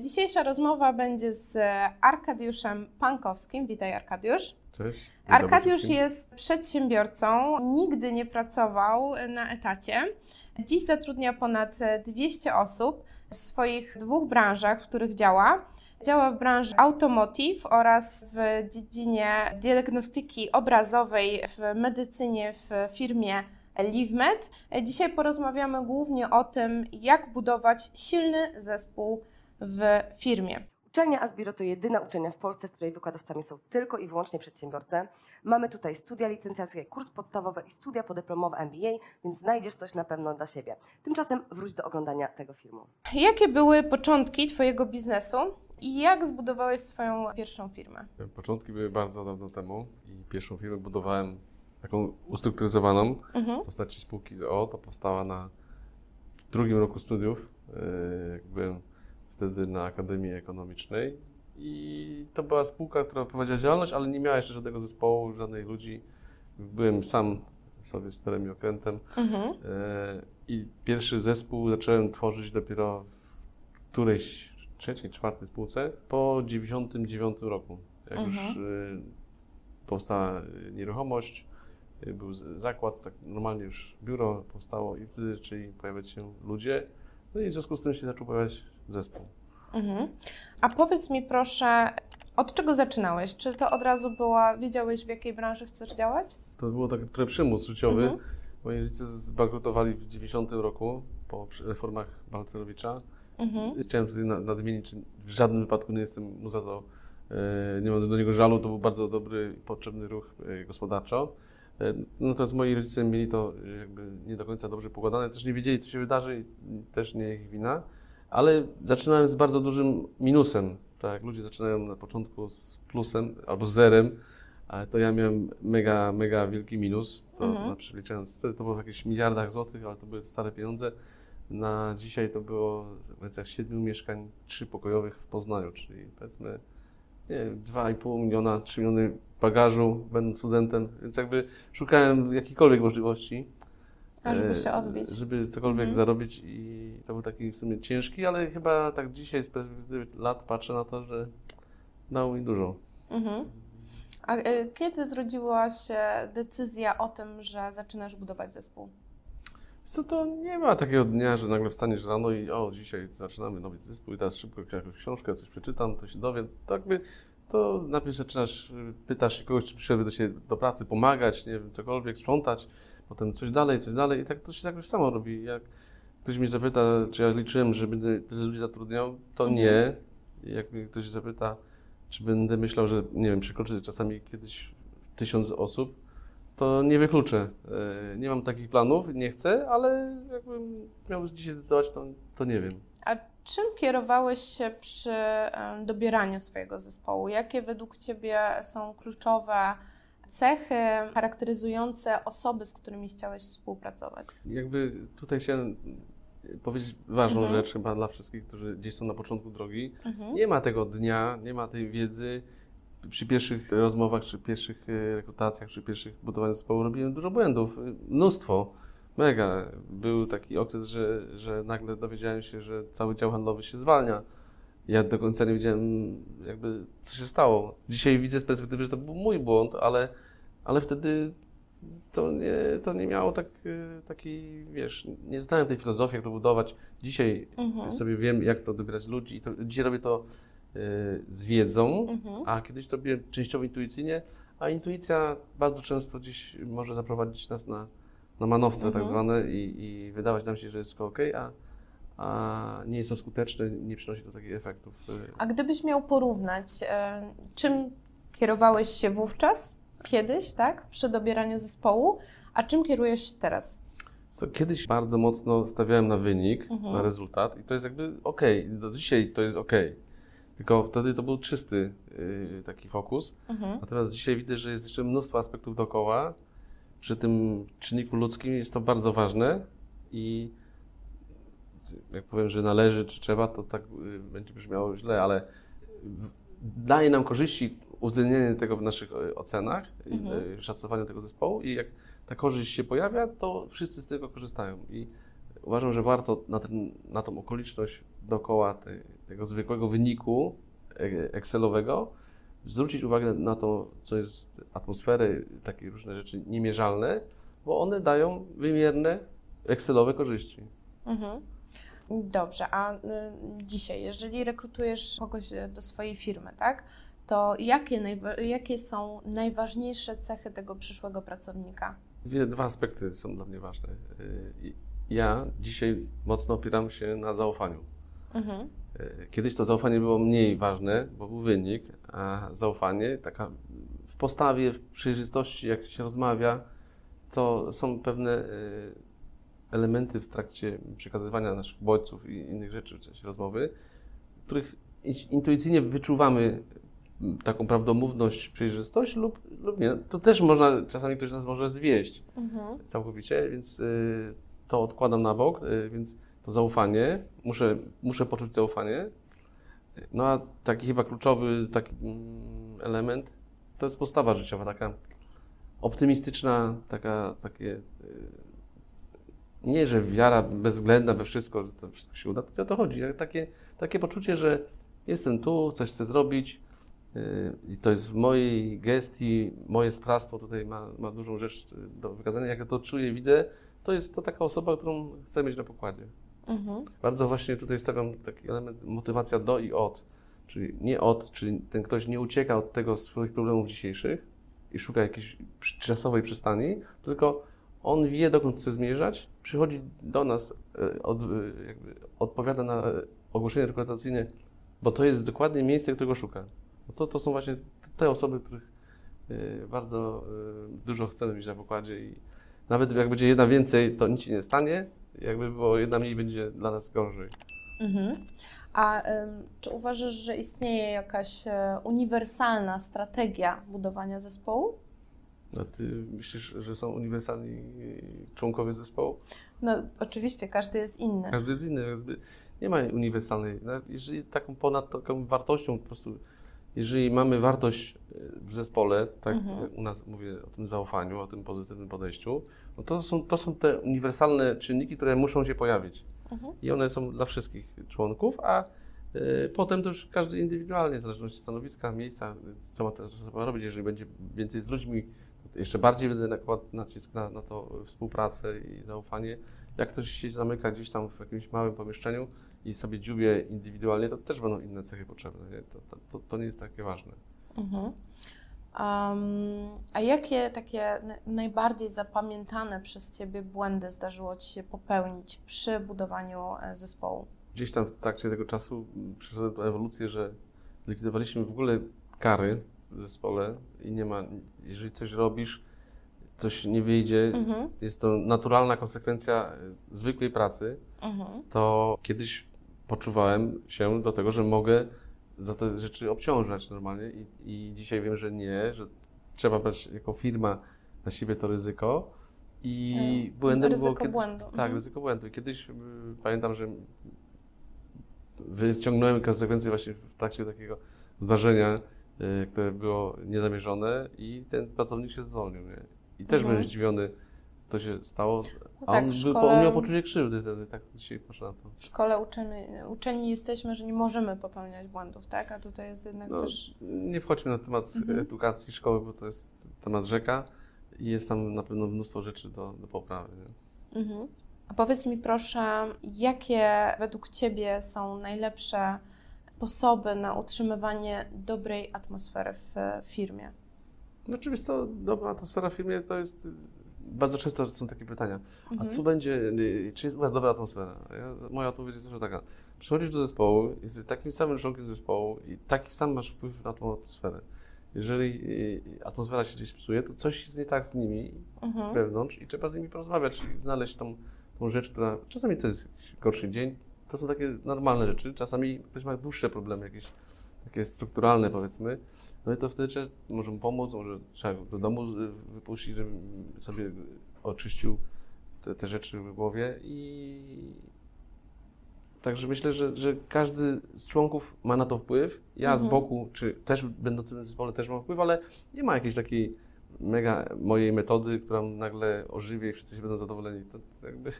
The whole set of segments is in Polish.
Dzisiejsza rozmowa będzie z Arkadiuszem Pankowskim. Witaj, Arkadiusz. Cześć. Arkadiusz jest przedsiębiorcą, nigdy nie pracował na etacie. Dziś zatrudnia ponad 200 osób w swoich dwóch branżach, w których działa. Działa w branży automotive oraz w dziedzinie diagnostyki obrazowej w medycynie w firmie LiveMed. Dzisiaj porozmawiamy głównie o tym, jak budować silny zespół w firmie. Uczelnia Asbiro to jedyna uczelnia w Polsce, w której wykładowcami są tylko i wyłącznie przedsiębiorcy. Mamy tutaj studia licencjackie, kurs podstawowy i studia podyplomowe MBA, więc znajdziesz coś na pewno dla siebie. Tymczasem wróć do oglądania tego filmu. Jakie były początki Twojego biznesu i jak zbudowałeś swoją pierwszą firmę? Początki były bardzo dawno temu i pierwszą firmę budowałem taką ustrukturyzowaną Mhm. w postaci spółki z OO. To powstała na drugim roku studiów. Yy, Byłem wtedy na Akademii Ekonomicznej i to była spółka, która prowadziła działalność, ale nie miała jeszcze żadnego zespołu, żadnych ludzi. Byłem sam sobie sterem i okrętem. Mhm. E, I pierwszy zespół zacząłem tworzyć dopiero w którejś trzeciej, czwartej spółce po 99 roku. Jak już Mhm. y, powstała y, nieruchomość, y, był zakład, tak normalnie już biuro powstało i wtedy zaczęli pojawiać się ludzie. No i w związku z tym się zaczął pojawiać zespół. Mhm. A powiedz mi proszę, od czego zaczynałeś? Czy to od razu była, wiedziałeś w jakiej branży chcesz działać? To było taki trochę przymus życiowy. Mhm. Moi rodzice zbankrutowali w 90 roku po reformach Balcerowicza. Mhm. Chciałem tutaj na- nadmienić, że w żadnym wypadku nie jestem mu za to, e, nie mam do niego żalu, to był bardzo dobry potrzebny ruch e, gospodarczo. E, Natomiast moi rodzice mieli to e, jakby nie do końca dobrze poukładane, też nie wiedzieli, co się wydarzy też nie ich wina, ale zaczynałem z bardzo dużym minusem. Tak, ludzie zaczynają na początku z plusem albo z zerem, ale to ja miałem mega, mega wielki minus, to Mhm. przeliczając, wtedy to było w jakichś miliardach złotych, ale to były stare pieniądze. Na dzisiaj to było w granicach siedmiu mieszkań trzypokojowych w Poznaniu, czyli powiedzmy nie, wiem, 2,5 miliona, 3 miliony bagażu, będąc studentem, więc jakby szukałem jakiejkolwiek możliwości, A żeby e, się odbić. żeby cokolwiek Mhm. zarobić i to był taki w sumie ciężki, ale chyba tak dzisiaj z perspektywy lat patrzę na to, że dało mi dużo. Mhm. A e, kiedy zrodziła się decyzja o tym, że zaczynasz budować zespół? Co to nie ma takiego dnia, że nagle wstaniesz rano i o, dzisiaj zaczynamy nowy zespół i teraz szybko jakąś książkę, coś przeczytam, to się dowiem. To jakby, to najpierw zaczynasz, y, pytasz się kogoś, czy przyszedłby do siebie do pracy, pomagać, nie wiem, cokolwiek, sprzątać, potem coś dalej, coś dalej i tak to się jakoś samo robi. Jak ktoś mnie zapyta, czy ja liczyłem, że będę tyle ludzi zatrudniał, to nie. I Jak mnie ktoś zapyta, czy będę myślał, że, nie wiem, przekroczy czasami kiedyś tysiąc osób, to nie wykluczę. E, Nie mam takich planów, nie chcę, ale jakbym miał dzisiaj zdecydować, to, to nie wiem. A czym kierowałeś się przy dobieraniu swojego zespołu? Jakie według Ciebie są kluczowe cechy charakteryzujące osoby, z którymi chciałeś współpracować? Jakby tutaj chciałem powiedzieć ważną Mhm. rzecz chyba dla wszystkich, którzy gdzieś są na początku drogi. Mhm. Nie ma tego dnia, nie ma tej wiedzy. Przy pierwszych rozmowach, przy pierwszych e, rekrutacjach, przy pierwszych budowaniu zespołu robiłem dużo błędów. Mnóstwo. Mega. Był taki okres, że, że nagle dowiedziałem się, że cały dział handlowy się zwalnia. Ja do końca nie wiedziałem, jakby, co się stało. Dzisiaj widzę z perspektywy, że to był mój błąd, ale, ale wtedy to nie, to nie miało tak, e, takiej, wiesz, nie znałem tej filozofii, jak to budować. Dzisiaj Mhm. sobie wiem, jak to dobierać ludzi. I to, dzisiaj robię to z wiedzą, Mhm. a kiedyś to robiłem częściowo intuicyjnie, a intuicja bardzo często gdzieś może zaprowadzić nas na, na manowce Mhm. tak zwane i, i wydawać nam się, że jest wszystko ok, a, a nie jest to skuteczne, nie przynosi to takich efektów. e, A gdybyś miał porównać, e, czym kierowałeś się wówczas, kiedyś, tak, przy dobieraniu zespołu, a czym kierujesz się teraz? Co kiedyś bardzo mocno stawiałem na wynik, Mhm. na rezultat i to jest jakby ok, do dzisiaj to jest ok. Tylko wtedy to był czysty yy, taki fokus. Mhm. Natomiast dzisiaj widzę, że jest jeszcze mnóstwo aspektów dookoła. Przy tym czynniku ludzkim jest to bardzo ważne i jak powiem, że należy czy trzeba, to tak y, będzie brzmiało źle, ale daje nam korzyści uwzględnienie tego w naszych y, ocenach, Mhm. y, szacowaniu tego zespołu i jak ta korzyść się pojawia, to wszyscy z tego korzystają. I uważam, że warto na, ten, na tą okoliczność dookoła tej, tego zwykłego wyniku e- Excelowego zwrócić uwagę na to, co jest atmosfery, takie różne rzeczy niemierzalne, bo one dają wymierne Excelowe korzyści. Mhm. Dobrze, a y, dzisiaj, jeżeli rekrutujesz kogoś y, do swojej firmy, tak, to jakie, najwa- jakie są najważniejsze cechy tego przyszłego pracownika? Dwie, dwa aspekty są dla mnie ważne. Ja dzisiaj mocno opieram się na zaufaniu. Mhm. Y, Kiedyś to zaufanie było mniej ważne, bo był wynik, a zaufanie, taka w postawie, w przejrzystości, jak się rozmawia, to są pewne y, elementy w trakcie przekazywania naszych bodźców i innych rzeczy w czasie rozmowy, których in- intuicyjnie wyczuwamy taką prawdomówność, przejrzystość lub, lub nie. To też można, czasami ktoś nas może zwieść Mhm. całkowicie, więc y, to odkładam na bok, y, więc to zaufanie, muszę, muszę poczuć zaufanie. No a taki chyba kluczowy taki mm, element to jest postawa życiowa, taka optymistyczna, taka, takie y, nie, że wiara bezwzględna we wszystko, że to wszystko się uda, to o to chodzi, takie, takie poczucie, że jestem tu, coś chcę zrobić y, i to jest w mojej gestii, moje sprawstwo tutaj ma, ma dużą rzecz do wykazania. Jak ja to czuję, widzę, to jest to taka osoba, którą chcę mieć na pokładzie. Mhm. Bardzo właśnie tutaj stawiam taki element motywacja do i od. Czyli nie od, czyli ten ktoś nie ucieka od tego swoich problemów dzisiejszych i szuka jakiejś czasowej przystani, tylko on wie, dokąd chce zmierzać, przychodzi do nas, e, od, e, jakby odpowiada na ogłoszenie rekrutacyjne, bo to jest dokładnie miejsce, którego szuka. No to, to są właśnie te osoby, których e, bardzo dużo chcemy mieć na pokładzie i nawet jak będzie jedna więcej, to nic się nie stanie, jakby było jedna mniej, będzie dla nas gorzej. Mhm. A ym, czy uważasz, że istnieje jakaś e, uniwersalna strategia budowania zespołu? A ty myślisz, że są uniwersalni członkowie zespołu? No, oczywiście, każdy jest inny. Każdy jest inny. jakby Nie ma uniwersalnej. Jeżeli taką ponad taką wartością, po prostu, jeżeli mamy wartość e, w zespole, tak Mhm. u nas mówię o tym zaufaniu, o tym pozytywnym podejściu, no to są, to są te uniwersalne czynniki, które muszą się pojawić. Mhm. I one są dla wszystkich członków, a e, potem to już każdy indywidualnie, w zależności od stanowiska, miejsca, co ma osoba robić. Jeżeli będzie więcej z ludźmi, to jeszcze bardziej będę nakładał nacisk na, na to współpracę i zaufanie. Jak ktoś się zamyka gdzieś tam w jakimś małym pomieszczeniu i sobie dziubie indywidualnie, to też będą inne cechy potrzebne. To, to, to, nie jest takie ważne. Mhm. Em, a jakie takie najbardziej zapamiętane przez Ciebie błędy zdarzyło Ci się popełnić przy budowaniu e, zespołu? Gdzieś tam w trakcie tego czasu przeszedłem tę ewolucję, że zlikwidowaliśmy w ogóle kary w zespole i nie ma, jeżeli coś robisz, coś nie wyjdzie, Mhm. jest to naturalna konsekwencja y, zwykłej pracy, Mhm. to kiedyś poczuwałem się do tego, że mogę za te rzeczy obciążać normalnie i, i dzisiaj wiem, że nie, że trzeba brać jako firma na siebie to ryzyko i Mm. błędem Ryzyko było kiedyś, błędu. Tak, Mhm. ryzyko błędu. I kiedyś y, pamiętam, że wyciągnąłem konsekwencje właśnie w trakcie takiego zdarzenia, y, które było niezamierzone i ten pracownik się zwolnił. Nie? I też Mhm. byłem zdziwiony, to się stało, No a tak, on, był, szkole- on miał poczucie krzywdy wtedy, tak dzisiaj patrzę na to. W szkole uczeni, uczeni jesteśmy, że nie możemy popełniać błędów, tak? A tutaj jest jednak No, też... nie wchodźmy na temat Mhm. edukacji szkoły, bo to jest temat rzeka i jest tam na pewno mnóstwo rzeczy do, do poprawy. Mhm. A powiedz mi proszę, jakie według Ciebie są najlepsze sposoby na utrzymywanie dobrej atmosfery w firmie? No oczywiście dobra atmosfera w firmie to jest, bardzo często są takie pytania, Mhm. a co będzie, y, czy jest u Was dobra atmosfera? Ja, moja odpowiedź jest zawsze taka, przychodzisz do zespołu, jesteś takim samym członkiem zespołu i taki sam masz wpływ na tą atmosferę. Jeżeli y, atmosfera się gdzieś psuje, to coś jest nie tak z nimi Mhm. wewnątrz i trzeba z nimi porozmawiać i znaleźć tą, tą rzecz, która czasami to jest gorszy dzień, to są takie normalne rzeczy, czasami ktoś ma dłuższe problemy, jakieś takie strukturalne powiedzmy, no i to wtedy trzeba, może mu pomóc, może trzeba go do domu wypuścić, żeby sobie oczyścił te, te rzeczy w głowie i także myślę, że, że każdy z członków ma na to wpływ. Ja z Mhm. boku, czy też będący w zespole też mam wpływ, ale nie ma jakiejś takiej mega mojej metody, która nagle ożywie i wszyscy się będą zadowoleni. To, to jakby,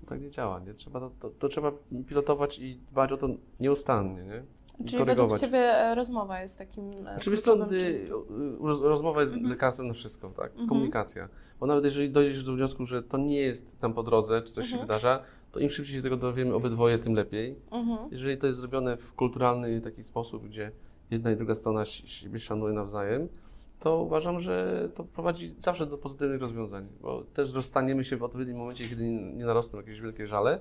To tak nie działa, nie? Trzeba to, to, to trzeba pilotować i dbać o to nieustannie, nie? Czyli według korygować. Ciebie e, rozmowa jest takim e, Oczywiście to, y, roz- rozmowa jest Mhm. lekarstwem na wszystko, tak? Mhm. Komunikacja. Bo nawet jeżeli dojdziesz do wniosku, że to nie jest tam po drodze, czy coś się Mhm. wydarza, to im szybciej się tego dowiemy obydwoje, tym lepiej. Mhm. Jeżeli to jest zrobione w kulturalny taki sposób, gdzie jedna i druga strona si- siebie szanuje nawzajem, to uważam, że to prowadzi zawsze do pozytywnych rozwiązań, bo też rozstaniemy się w odpowiednim momencie, kiedy nie nie narosną jakieś wielkie żale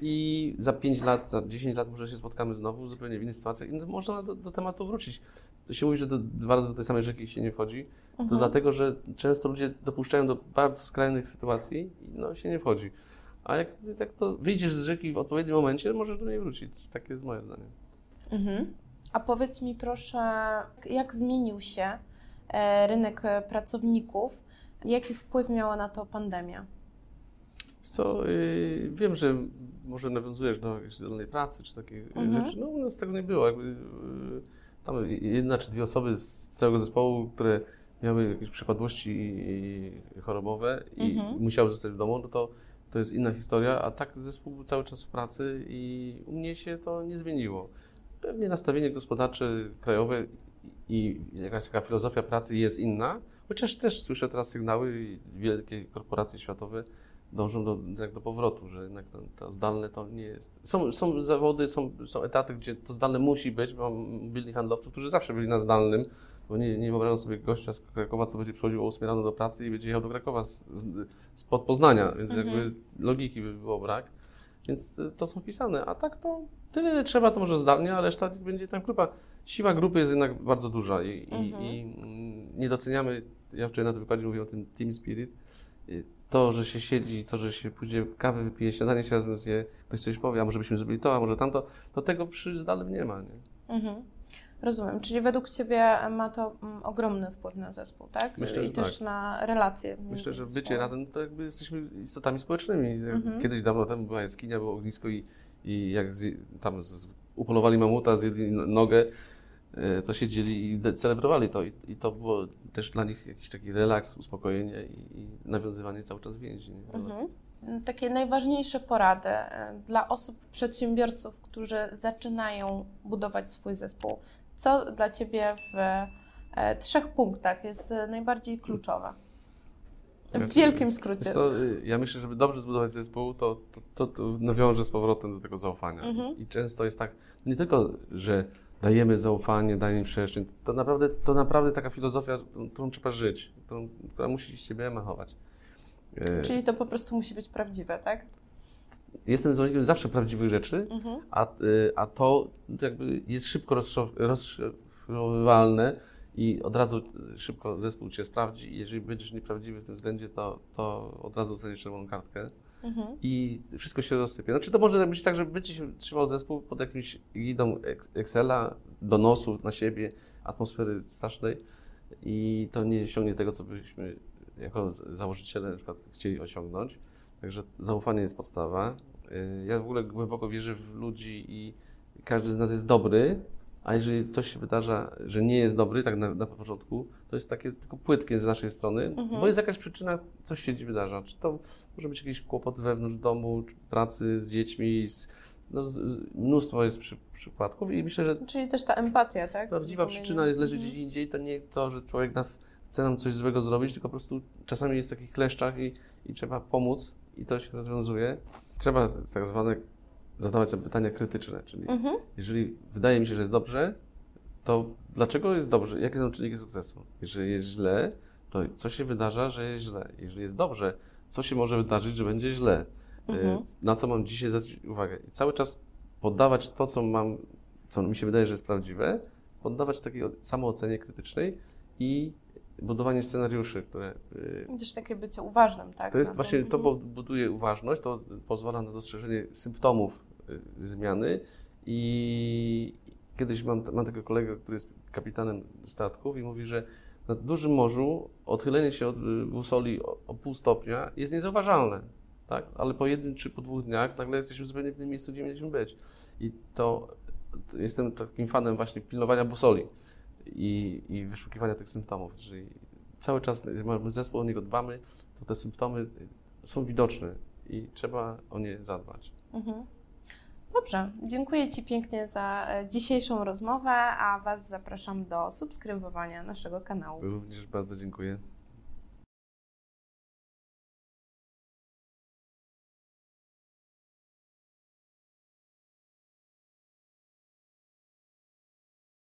i za 5 lat, za 10 lat może się spotkamy znowu w zupełnie w innych sytuacjach i można do, do tematu wrócić. To się mówi, że do, dwa razy do tej samej rzeki się nie wchodzi, to Mhm. dlatego, że często ludzie dopuszczają do bardzo skrajnych sytuacji i no, się nie wchodzi. A jak, jak to wyjdziesz z rzeki w odpowiednim momencie, możesz do niej wrócić. Takie jest moje zdanie. Mhm. A powiedz mi proszę, jak zmienił się e, rynek pracowników? Jaki wpływ miała na to pandemia? Co, yy, wiem, że może nawiązujesz do jakiejś zdalnej pracy czy takich Mhm. rzeczy. No u nas tego nie było. Jakby, yy, tam jedna czy dwie osoby z całego zespołu, które miały jakieś przypadłości chorobowe i Mhm. musiały zostać w domu, no to to jest inna historia, a tak zespół był cały czas w pracy i u mnie się to nie zmieniło. Pewnie nastawienie gospodarcze, krajowe i jakaś taka filozofia pracy jest inna, chociaż też słyszę teraz sygnały wielkie korporacje światowe dążą do, jak do powrotu, że jednak to, to zdalne to nie jest. Są, są zawody, są, są etaty, gdzie to zdalne musi być. Mam mobilnych handlowców, którzy zawsze byli na zdalnym, bo nie, nie wyobrażam sobie gościa z Krakowa, co będzie przychodził o 8 rano do pracy i będzie jechał do Krakowa z, z, spod Poznania, więc Mhm. jakby logiki by było brak. Więc to są pisane, a tak to tyle ile trzeba, to może zdalnie, a reszta będzie tam grupa. Siła grupy jest jednak bardzo duża i, i, Mhm. i mm, nie doceniamy, ja wczoraj na tym wykładzie mówiłem o tym team spirit, Y, to, że się siedzi, to, że się pójdzie kawę wypije, śniadanie się razem zje, ktoś coś powie, a może byśmy zrobili to, a może tamto, to tego przy zdalnym nie ma, nie? Mhm. Rozumiem. Czyli według Ciebie ma to mm, ogromny wpływ na zespół, tak? Myślę, I też na relacje. Myślę, że bycie razem to jakby jesteśmy istotami społecznymi. Mhm. Kiedyś dawno temu była jaskinia, było ognisko i, i jak zje, tam z, upolowali mamuta, zjedli nogę, e, to siedzieli i celebrowali to. I, I to było też dla nich jakiś taki relaks, uspokojenie i, i nawiązywanie cały czas więzi. Mhm. Takie najważniejsze porady e, dla osób, przedsiębiorców, którzy zaczynają budować swój zespół. Co dla Ciebie w e, trzech punktach jest e, najbardziej kluczowe? W wielkim skrócie. Co, y, ja myślę, żeby dobrze zbudować zespół, to, to, to, to nawiąże z powrotem do tego zaufania. Mhm. I często jest tak, nie tylko, że dajemy zaufanie, dajemy przestrzeń, to naprawdę, to naprawdę taka filozofia, którą, trzeba żyć, którą, która musi z ciebie emachować. E, Czyli to po prostu musi być prawdziwe, tak? Jestem zwolennikiem zawsze prawdziwych rzeczy, Mhm. a, y, a to jakby jest szybko rozszyf- rozszyfrowywalne i od razu szybko zespół cię sprawdzi i jeżeli będziesz nieprawdziwy w tym względzie, to, to od razu dostaniesz czerwoną kartkę Mhm. i wszystko się rozsypie. Znaczy to może być tak, że będzie trzymał zespół pod jakimś gidą Ex- Excela, donosu na siebie, atmosfery strasznej i to nie osiągnie tego, co byśmy jako założyciele na przykład chcieli osiągnąć. Także zaufanie jest podstawa. Y, Ja w ogóle głęboko wierzę w ludzi i każdy z nas jest dobry, a jeżeli coś się wydarza, że nie jest dobry, tak na, na początku, to jest takie tylko płytkie z naszej strony, Mhm. bo jest jakaś przyczyna, coś się wydarza. Czy to może być jakiś kłopot wewnątrz domu, czy pracy z dziećmi, z, no, mnóstwo jest przy, przypadków i myślę, że Czyli też ta empatia, tak? prawdziwa przyczyna jest leży Mhm. gdzieś indziej, to nie to, że człowiek nas chce nam coś złego zrobić, tylko po prostu czasami jest w takich kleszczach i, i trzeba pomóc i to się rozwiązuje. Trzeba tak zwane zadawać sobie pytania krytyczne, czyli Mhm. jeżeli wydaje mi się, że jest dobrze, to dlaczego jest dobrze? Jakie są czynniki sukcesu? Jeżeli jest źle, to co się wydarza, że jest źle? Jeżeli jest dobrze, co się może wydarzyć, że będzie źle? Mhm. Y, Na co mam dzisiaj zwrócić uwagę? I cały czas poddawać to, co mam, co mi się wydaje, że jest prawdziwe, poddawać takiej samoocenie krytycznej i budowanie scenariuszy, które y, też takie bycie uważnym, tak? to jest właśnie, to Mhm. bu- buduje uważność, to pozwala na dostrzeżenie symptomów zmiany i kiedyś mam, mam takiego kolegę, który jest kapitanem statków i mówi, że na dużym morzu odchylenie się od y, busoli o, o pół stopnia jest niezauważalne, tak? ale po jednym czy po dwóch dniach nagle jesteśmy w zupełnie innym miejscu, gdzie mieliśmy być. I to, to jestem takim fanem właśnie pilnowania busoli i, i wyszukiwania tych symptomów, czyli cały czas jak mamy zespół, o niego dbamy, to te symptomy są widoczne i trzeba o nie zadbać. Mhm. Dobrze, dziękuję Ci pięknie za e, dzisiejszą rozmowę, a Was zapraszam do subskrybowania naszego kanału. Również bardzo dziękuję.